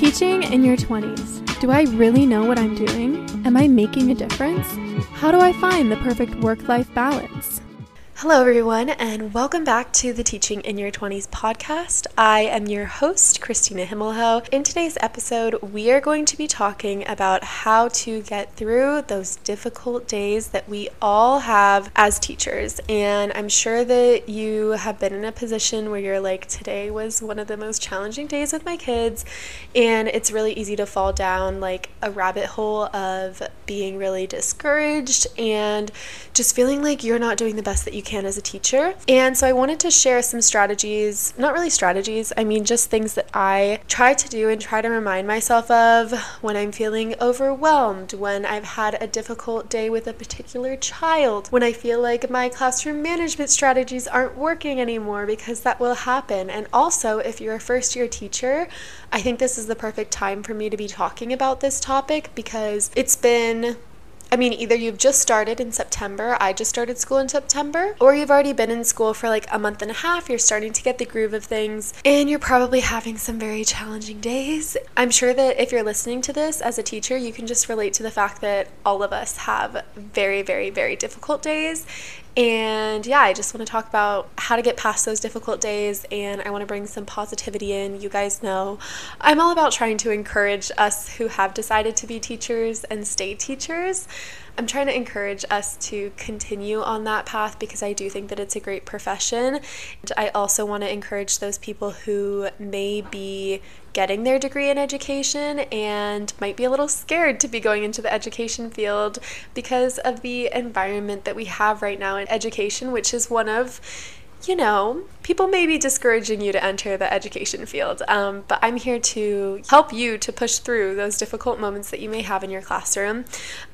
Teaching in your 20s. Do I really know what I'm doing? Am I making a difference? How do I find the perfect work life balance? Hello, everyone, and welcome back to the Teaching in Your 20s podcast. I am your host, Christina Himmelho. In today's episode, we are going to be talking about how to get through those difficult days that we all have as teachers. And I'm sure that you have been in a position where you're like, today was one of the most challenging days with my kids, and it's really easy to fall down like a rabbit hole of being really discouraged and just feeling like you're not doing the best that you can as a teacher. And so I wanted to share some strategies, not really strategies, I mean just things that I try to do and try to remind myself of when I'm feeling overwhelmed, when I've had a difficult day with a particular child, when I feel like my classroom management strategies aren't working anymore because that will happen. And also, if you're a first year teacher, I think this is the perfect time for me to be talking about this topic because it's been I mean, either you've just started in September, I just started school in September, or you've already been in school for like a month and a half, you're starting to get the groove of things, and you're probably having some very challenging days. I'm sure that if you're listening to this as a teacher, you can just relate to the fact that all of us have very, very, very difficult days. And yeah, I just want to talk about how to get past those difficult days and I want to bring some positivity in. You guys know I'm all about trying to encourage us who have decided to be teachers and stay teachers. I'm trying to encourage us to continue on that path because I do think that it's a great profession. And I also want to encourage those people who may be getting their degree in education and might be a little scared to be going into the education field because of the environment that we have right now in education, which is one of you know, people may be discouraging you to enter the education field, um, but I'm here to help you to push through those difficult moments that you may have in your classroom.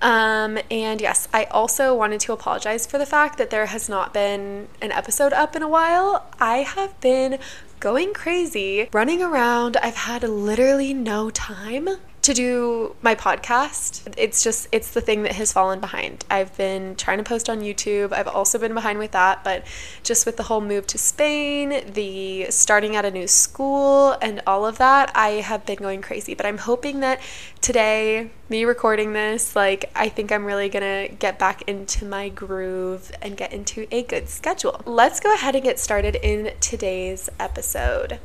Um, and yes, I also wanted to apologize for the fact that there has not been an episode up in a while. I have been going crazy, running around. I've had literally no time to do my podcast. It's just, it's the thing that has fallen behind. I've been trying to post on YouTube. I've also been behind with that, but just with the whole move to Spain, the starting at a new school, and all of that, I have been going crazy. But I'm hoping that today, me recording this, like, I think I'm really gonna get back into my groove and get into a good schedule. Let's go ahead and get started in today's episode.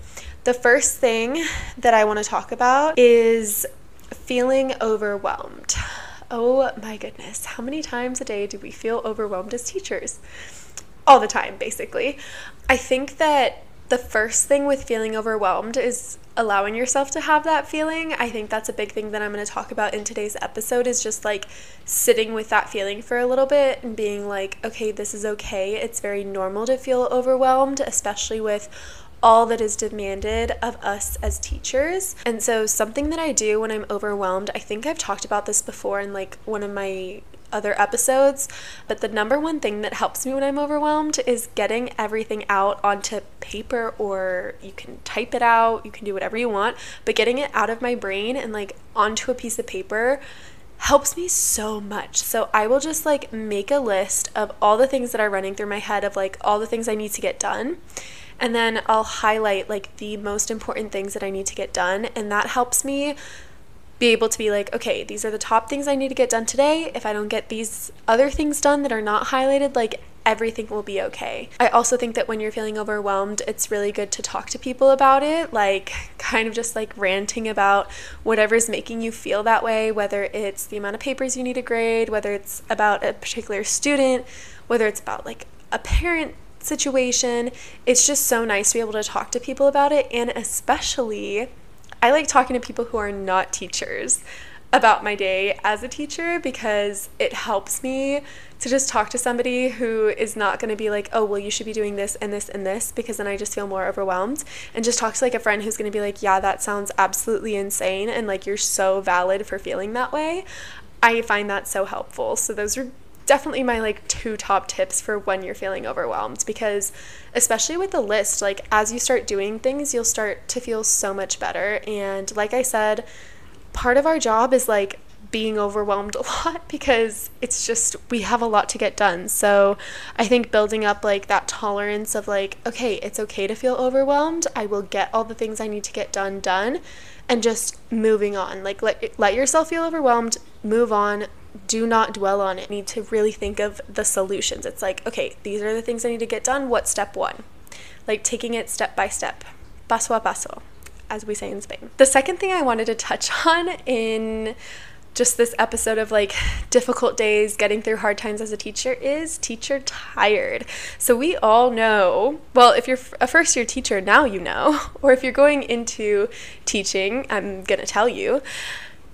The first thing that I want to talk about is feeling overwhelmed. Oh my goodness, how many times a day do we feel overwhelmed as teachers? All the time, basically. I think that the first thing with feeling overwhelmed is allowing yourself to have that feeling. I think that's a big thing that I'm going to talk about in today's episode is just like sitting with that feeling for a little bit and being like, okay, this is okay. It's very normal to feel overwhelmed, especially with all that is demanded of us as teachers. And so, something that I do when I'm overwhelmed, I think I've talked about this before in like one of my other episodes, but the number one thing that helps me when I'm overwhelmed is getting everything out onto paper or you can type it out, you can do whatever you want, but getting it out of my brain and like onto a piece of paper helps me so much. So I will just like make a list of all the things that are running through my head of like all the things I need to get done and then I'll highlight like the most important things that I need to get done and that helps me be able to be like, okay, these are the top things I need to get done today. If I don't get these other things done that are not highlighted, like everything will be okay. I also think that when you're feeling overwhelmed, it's really good to talk to people about it, like kind of just like ranting about whatever's making you feel that way, whether it's the amount of papers you need to grade, whether it's about a particular student, whether it's about like a parent situation. It's just so nice to be able to talk to people about it. And especially, I like talking to people who are not teachers about my day as a teacher because it helps me to just talk to somebody who is not going to be like, oh, well, you should be doing this and this and this because then I just feel more overwhelmed. And just talk to like a friend who's going to be like, yeah, that sounds absolutely insane. And like, you're so valid for feeling that way. I find that so helpful. So, those are definitely my like two top tips for when you're feeling overwhelmed because especially with the list like as you start doing things you'll start to feel so much better and like I said part of our job is like being overwhelmed a lot because it's just we have a lot to get done. So I think building up like that tolerance of like, okay, it's okay to feel overwhelmed. I will get all the things I need to get done done and just moving on. Like let let yourself feel overwhelmed, move on. Do not dwell on it. Need to really think of the solutions. It's like, okay, these are the things I need to get done. What's step 1? Like taking it step by step. Paso a paso, as we say in Spain. The second thing I wanted to touch on in just this episode of like difficult days getting through hard times as a teacher is teacher tired. So we all know, well, if you're a first year teacher, now you know, or if you're going into teaching, I'm to tell you.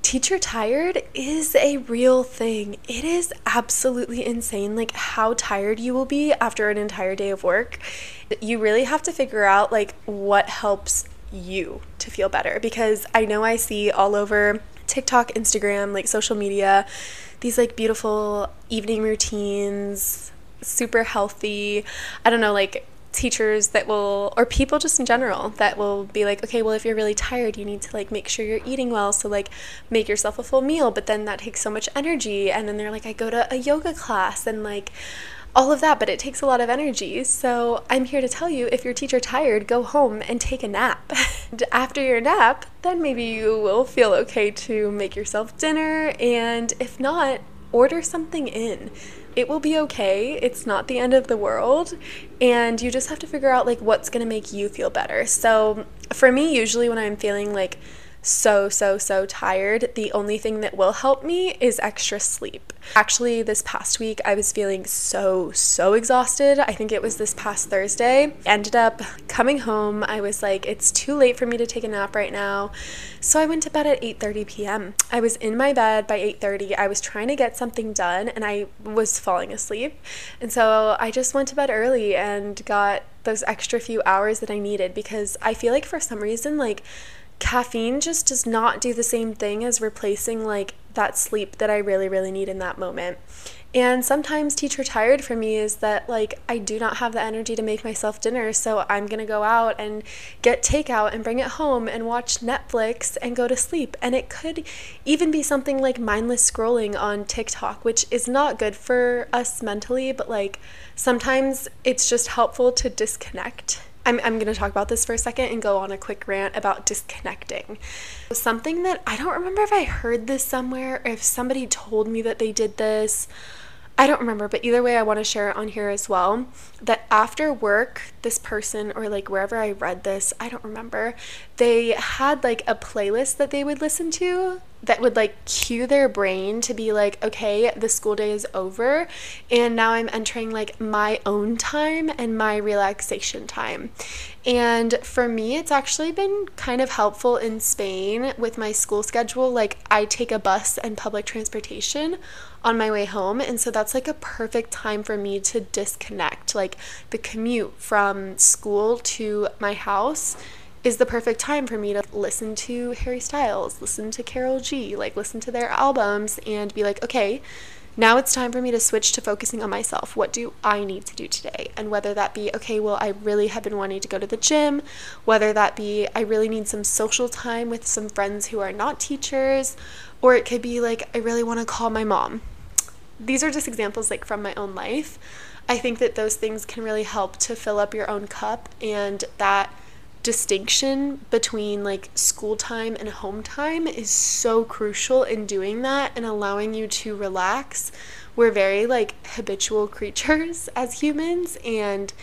Teacher tired is a real thing. It is absolutely insane, like how tired you will be after an entire day of work. You really have to figure out like what helps you to feel better because I know I see all over TikTok, Instagram, like social media, these like beautiful evening routines, super healthy. I don't know, like teachers that will or people just in general that will be like okay well if you're really tired you need to like make sure you're eating well so like make yourself a full meal but then that takes so much energy and then they're like I go to a yoga class and like all of that, but it takes a lot of energy. So I'm here to tell you if your teacher tired, go home and take a nap. and after your nap, then maybe you will feel okay to make yourself dinner. And if not, order something in. It will be okay. It's not the end of the world. And you just have to figure out like what's going to make you feel better. So for me, usually when I'm feeling like so, so, so tired. The only thing that will help me is extra sleep. Actually, this past week, I was feeling so, so exhausted. I think it was this past Thursday. Ended up coming home. I was like, it's too late for me to take a nap right now. So I went to bed at 8:30 p.m. I was in my bed by 8:30. I was trying to get something done and I was falling asleep. And so I just went to bed early and got those extra few hours that I needed because I feel like for some reason like caffeine just does not do the same thing as replacing like that sleep that I really, really need in that moment. And sometimes teacher tired for me is that like I do not have the energy to make myself dinner, so I'm going to go out and get takeout and bring it home and watch Netflix and go to sleep. And it could even be something like mindless scrolling on TikTok, which is not good for us mentally, but like sometimes it's just helpful to disconnect I'm, I'm going to talk about this for a second and go on a quick rant about disconnecting. Something that I don't remember if I heard this somewhere or if somebody told me that they did this. I don't remember, but either way, I want to share it on here as well. That after work, this person, or like wherever I read this, I don't remember, they had like a playlist that they would listen to that would like cue their brain to be like, okay, the school day is over, and now I'm entering like my own time and my relaxation time. And for me, it's actually been kind of helpful in Spain with my school schedule. Like, I take a bus and public transportation on my way home, and so that's like a perfect time for me to disconnect. Like, the commute from school to my house is the perfect time for me to listen to Harry Styles, listen to Karol G, like listen to their albums and be like, okay, now it's time for me to switch to focusing on myself. What do I need to do today? And whether that be, okay, well, I really have been wanting to go to the gym, whether that be, I really need some social time with some friends who are not teachers, or it could be like, I really want to call my mom. These are just examples like from my own life. I think that those things can really help to fill up your own cup and that distinction between like school time and home time is so crucial in doing that and allowing you to relax. We're very like habitual creatures as humans, and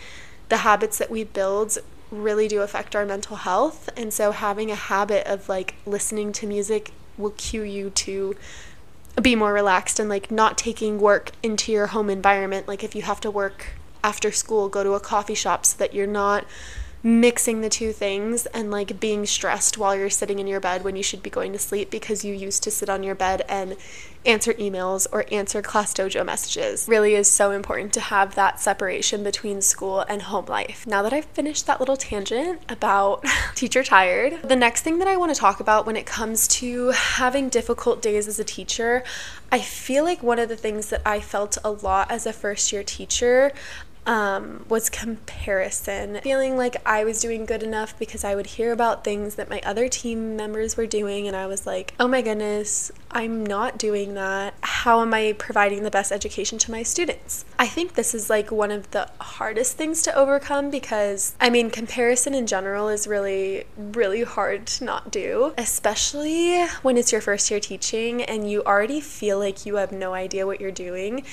the habits that we build really do affect our mental health. And so, having a habit of like listening to music will cue you to be more relaxed and like not taking work into your home environment. Like, if you have to work after school, go to a coffee shop so that you're not mixing the two things and like being stressed while you're sitting in your bed when you should be going to sleep because you used to sit on your bed and answer emails or answer class dojo messages really is so important to have that separation between school and home life. Now that I've finished that little tangent about teacher tired, the next thing that I want to talk about when it comes to having difficult days as a teacher, I feel like one of the things that I felt a lot as a first year teacher um, was comparison. Feeling like I was doing good enough because I would hear about things that my other team members were doing, and I was like, oh my goodness, I'm not doing that. How am I providing the best education to my students? I think this is like one of the hardest things to overcome because, I mean, comparison in general is really, really hard to not do, especially when it's your first year teaching and you already feel like you have no idea what you're doing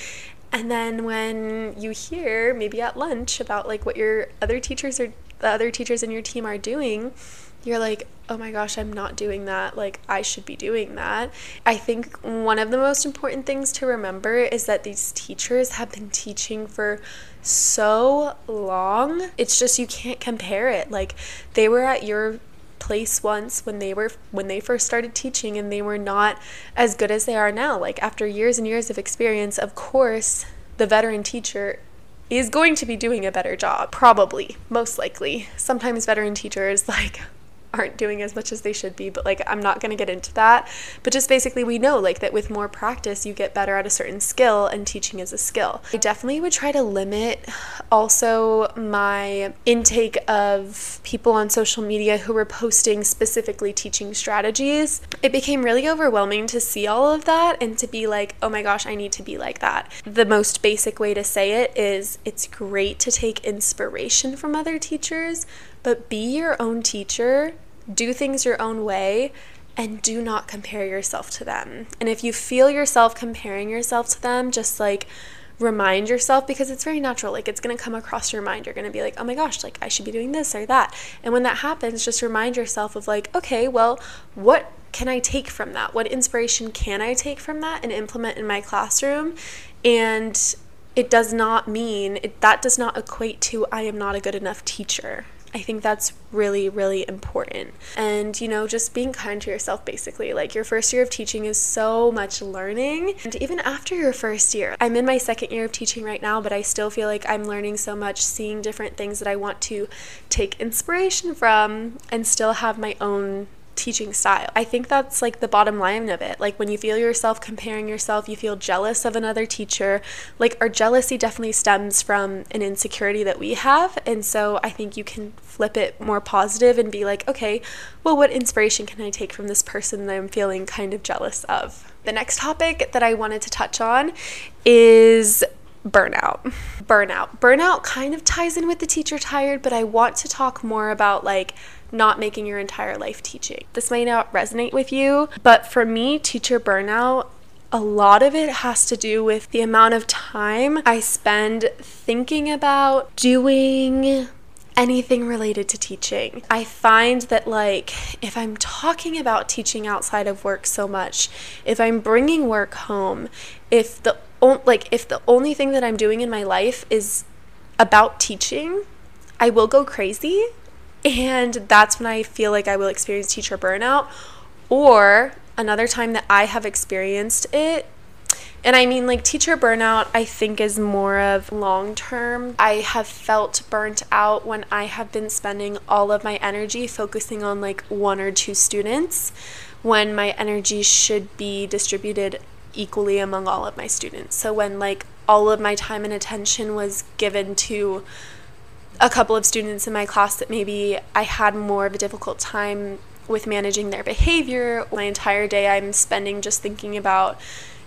and then when you hear maybe at lunch about like what your other teachers are the other teachers in your team are doing, you're like, oh my gosh, I'm not doing that. Like, I should be doing that. I think one of the most important things to remember is that these teachers have been teaching for so long. It's just you can't compare it. Like, they were at your place once when they were when they first started teaching and they were not as good as they are now. Like after years and years of experience of course the veteran teacher is going to be doing a better job probably most likely. Sometimes veteran teachers like aren't doing as much as they should be, but like I'm not going to get into that. But just basically, we know like that with more practice, you get better at a certain skill, and teaching is a skill. I definitely would try to limit also my intake of people on social media who were posting specifically teaching strategies. It became really overwhelming to see all of that and to be like, oh my gosh, I need to be like that. The most basic way to say it is it's great to take inspiration from other teachers but be your own teacher, do things your own way, and do not compare yourself to them. And if you feel yourself comparing yourself to them, just like remind yourself because it's very natural. Like it's going to come across your mind. You're going to be like, oh my gosh, like I should be doing this or that. And when that happens, just remind yourself of like, okay, well, what can I take from that? What inspiration can I take from that and implement in my classroom? And it does not mean, it, that does not equate to I am not a good enough teacher. I think that's really, really important. And, you know, just being kind to yourself, basically. Like, your first year of teaching is so much learning. And even after your first year, I'm in my second year of teaching right now, but I still feel like I'm learning so much, seeing different things that I want to take inspiration from and still have my own teaching style. I think that's like the bottom line of it. Like when you feel yourself comparing yourself, you feel jealous of another teacher. Like our jealousy definitely stems from an insecurity that we have. And so I think you can flip it more positive and be like, okay, well, what inspiration can I take from this person that I'm feeling kind of jealous of? The next topic that I wanted to touch on is burnout. Burnout. Burnout kind of ties in with the teacher tired, but I want to talk more about like not making your entire life teaching. This may not resonate with you, but for me, teacher burnout a lot of it has to do with the amount of time I spend thinking about doing anything related to teaching. I find that, like, if I'm talking about teaching outside of work so much, if I'm bringing work home, if the like if the only thing that I'm doing in my life is about teaching, I will go crazy and that's when I feel like I will experience teacher burnout. Or another time that I have experienced it, and I mean, like, teacher burnout, I think is more of long term. I have felt burnt out when I have been spending all of my energy focusing on like one or two students when my energy should be distributed equally among all of my students. So when like all of my time and attention was given to a couple of students in my class that maybe I had more of a difficult time with managing their behavior. My entire day I'm spending just thinking about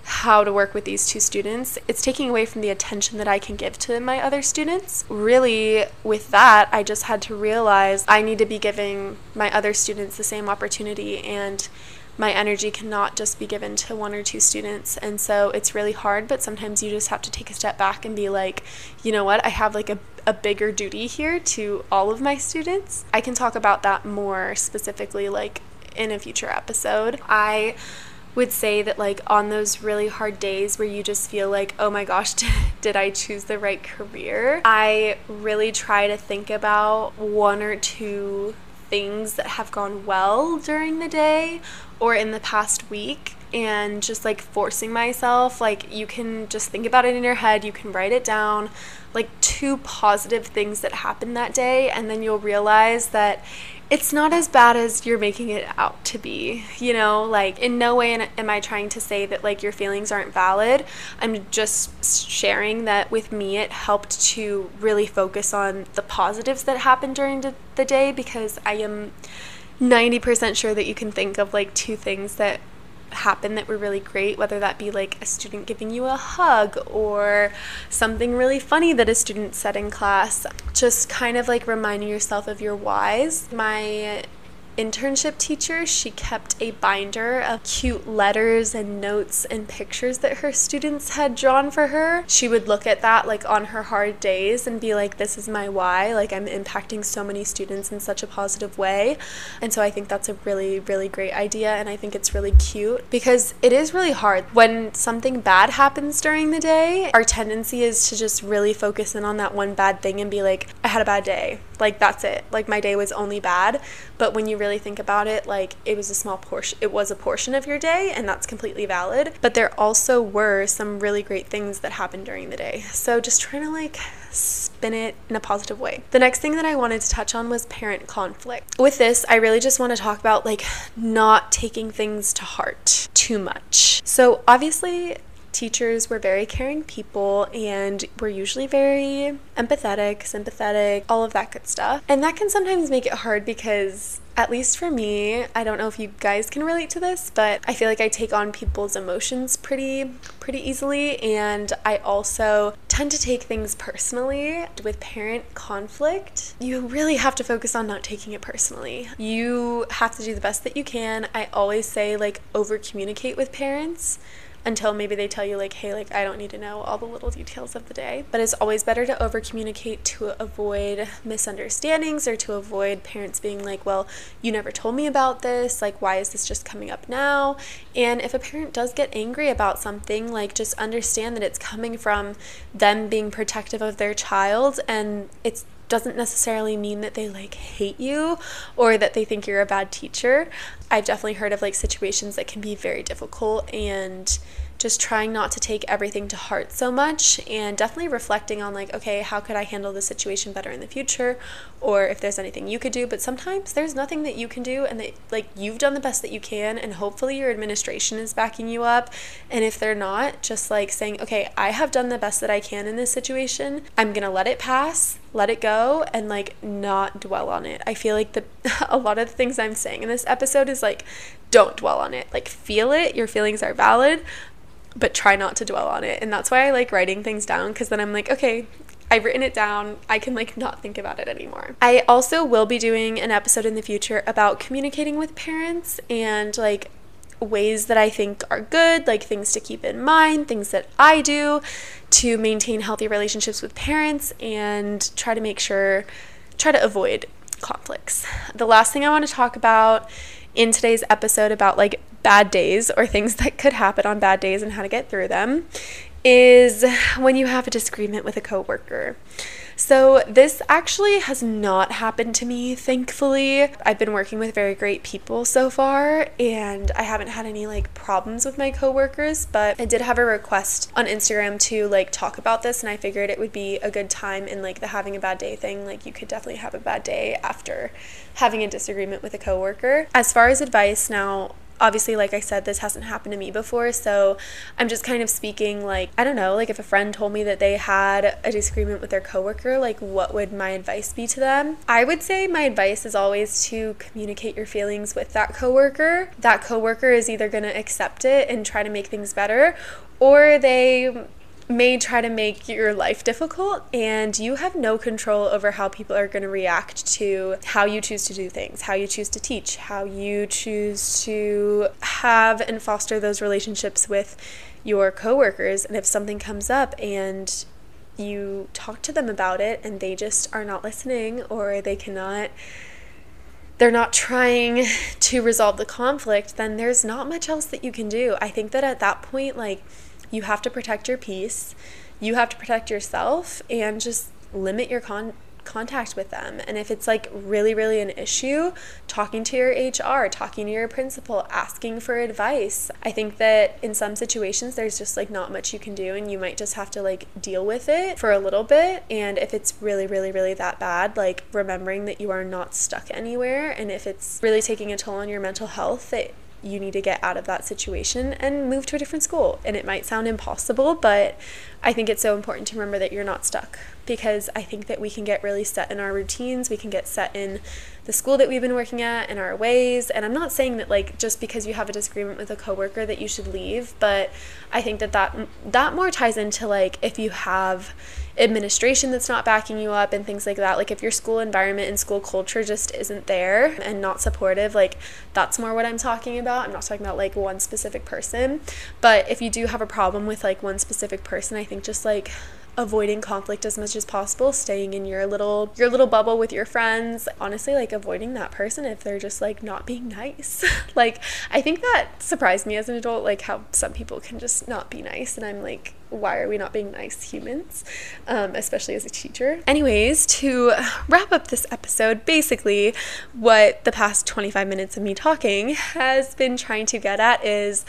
how to work with these two students. It's taking away from the attention that I can give to my other students. Really, with that, I just had to realize I need to be giving my other students the same opportunity and my energy cannot just be given to one or two students. And so it's really hard, but sometimes you just have to take a step back and be like, you know what, I have like a, a bigger duty here to all of my students. I can talk about that more specifically, like in a future episode. I would say that like on those really hard days where you just feel like oh my gosh did i choose the right career i really try to think about one or two things that have gone well during the day or in the past week and just like forcing myself like you can just think about it in your head you can write it down like two positive things that happened that day, and then you'll realize that it's not as bad as you're making it out to be. You know, like in no way am I trying to say that like your feelings aren't valid. I'm just sharing that with me it helped to really focus on the positives that happened during the day because I am 90% sure that you can think of like two things that happen that were really great, whether that be like a student giving you a hug or something really funny that a student said in class. Just kind of like reminding yourself of your whys. My internship teacher, she kept a binder of cute letters and notes and pictures that her students had drawn for her. She would look at that like on her hard days and be like, this is my why. Like, I'm impacting so many students in such a positive way. And so I think that's a really, really great idea. And I think it's really cute because it is really hard. When something bad happens during the day, our tendency is to just really focus in on that one bad thing and be like, I had a bad day. Like, that's it. Like, my day was only bad. But when you really think about it, like it was a small portion, it was a portion of your day, and that's completely valid. But there also were some really great things that happened during the day. So just trying to like spin it in a positive way. The next thing that I wanted to touch on was parent conflict. With this, I really just want to talk about like not taking things to heart too much. So, obviously, teachers were very caring people and were usually very empathetic, sympathetic, all of that good stuff. And that can sometimes make it hard because at least for me, I don't know if you guys can relate to this, but I feel like I take on people's emotions pretty pretty easily and I also tend to take things personally. With parent conflict, you really have to focus on not taking it personally. You have to do the best that you can. I always say like over communicate with parents until maybe they tell you like hey like i don't need to know all the little details of the day. But it's always better to over communicate to avoid misunderstandings or to avoid parents being like well you never told me about this. Like why is this just coming up now? And if a parent does get angry about something like just understand that it's coming from them being protective of their child and it's doesn't necessarily mean that they like hate you or that they think you're a bad teacher. I've definitely heard of like situations that can be very difficult and just trying not to take everything to heart so much and definitely reflecting on like okay how could i handle this situation better in the future? Or if there's anything you could do. But sometimes there's nothing that you can do and that like you've done the best that you can and hopefully your administration is backing you up. And if they're not just like saying okay i have done the best that i can in this situation. I'm gonna let it pass let it go and like not dwell on it. I feel like the a lot of the things i'm saying in this episode is like don't dwell on it. Like feel it. Your feelings are valid but try not to dwell on it. And that's why I like writing things down because then I'm like, okay, I've written it down. I can like not think about it anymore. I also will be doing an episode in the future about communicating with parents and like ways that I think are good, like things to keep in mind, things that I do to maintain healthy relationships with parents and try to make sure, try to avoid conflicts. The last thing I want to talk about in today's episode about like bad days or things that could happen on bad days and how to get through them is when you have a disagreement with a coworker. So, this actually has not happened to me, thankfully. I've been working with very great people so far, and I haven't had any like problems with my coworkers, but I did have a request on Instagram to like talk about this, and I figured it would be a good time in like the having a bad day thing. Like, you could definitely have a bad day after having a disagreement with a coworker. As far as advice, now, obviously like i said this hasn't happened to me before so i'm just kind of speaking like i don't know like if a friend told me that they had a disagreement with their coworker like what would my advice be to them? I would say my advice is always to communicate your feelings with that coworker. That coworker is either going to accept it and try to make things better or they may try to make your life difficult, and you have no control over how people are going to react to how you choose to do things, how you choose to teach, how you choose to have and foster those relationships with your coworkers. And if something comes up and you talk to them about it and they just are not listening or they cannot they're not trying to resolve the conflict, then there's not much else that you can do. I think that at that point, like, you have to protect your peace. You have to protect yourself and just limit your con- contact with them. And if it's like really, really an issue, talking to your HR, talking to your principal, asking for advice. I think that in some situations, there's just like not much you can do, and you might just have to like deal with it for a little bit. And if it's really, really, really that bad, like remembering that you are not stuck anywhere, and if it's really taking a toll on your mental health, that you need to get out of that situation and move to a different school. And it might sound impossible, but I think it's so important to remember that you're not stuck because I think that we can get really set in our routines. We can get set in the school that we've been working at and our ways. And I'm not saying that like just because you have a disagreement with a coworker that you should leave, but I think that that that more ties into like if you have administration that's not backing you up and things like that. Like if your school environment and school culture just isn't there and not supportive, like that's more what I'm talking about. I'm not talking about like one specific person, but if you do have a problem with like one specific person, I think just like avoiding conflict as much as possible staying in your little your little bubble with your friends honestly like avoiding that person if they're just like not being nice like i think that surprised me as an adult like how some people can just not be nice and i'm like why are we not being nice humans, um, especially as a teacher? Anyways, to wrap up this episode, basically, what the past 25 minutes of me talking has been trying to get at is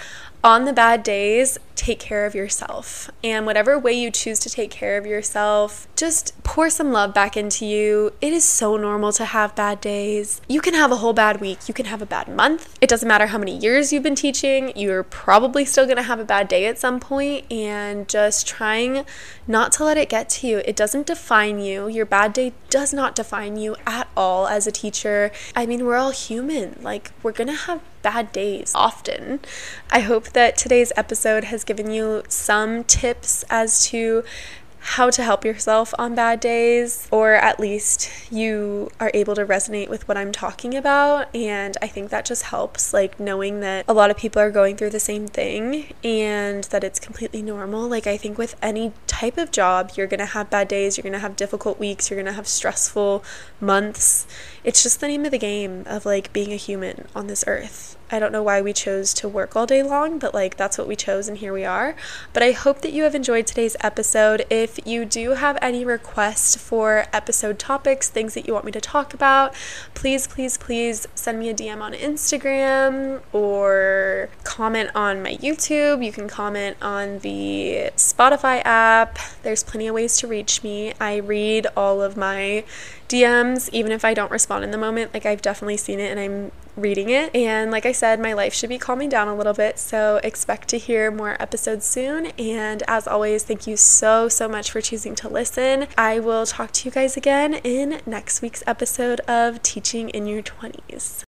on the bad days, take care of yourself. And whatever way you choose to take care of yourself, just pour some love back into you. It is so normal to have bad days. You can have a whole bad week, you can have a bad month. It doesn't matter how many years you've been teaching, you're probably still to have a bad day at some point and just trying not to let it get to you. It doesn't define you. Your bad day does not define you at all as a teacher. I mean, we're all human. Like, we're going to have bad days often. I hope that today's episode has given you some tips as to how to help yourself on bad days, or at least you are able to resonate with what I'm talking about. And I think that just helps, like knowing that a lot of people are going through the same thing and that it's completely normal. Like, I think with any type of job, you're gonna have bad days, you're gonna have difficult weeks, you're gonna have stressful months. It's just the name of the game of like being a human on this earth. I don't know why we chose to work all day long, but like that's what we chose and here we are. But I hope that you have enjoyed today's episode. If you do have any requests for episode topics, things that you want me to talk about, please, please, please send me a DM on Instagram or comment on my YouTube. You can comment on the Spotify app. There's plenty of ways to reach me. I read all of my DMs, even if I don't respond in the moment. Like, I've definitely seen it and I'm reading it. And like I said, my life should be calming down a little bit. So expect to hear more episodes soon. And as always, thank you so, so much for choosing to listen. I will talk to you guys again in next week's episode of Teaching in Your 20s.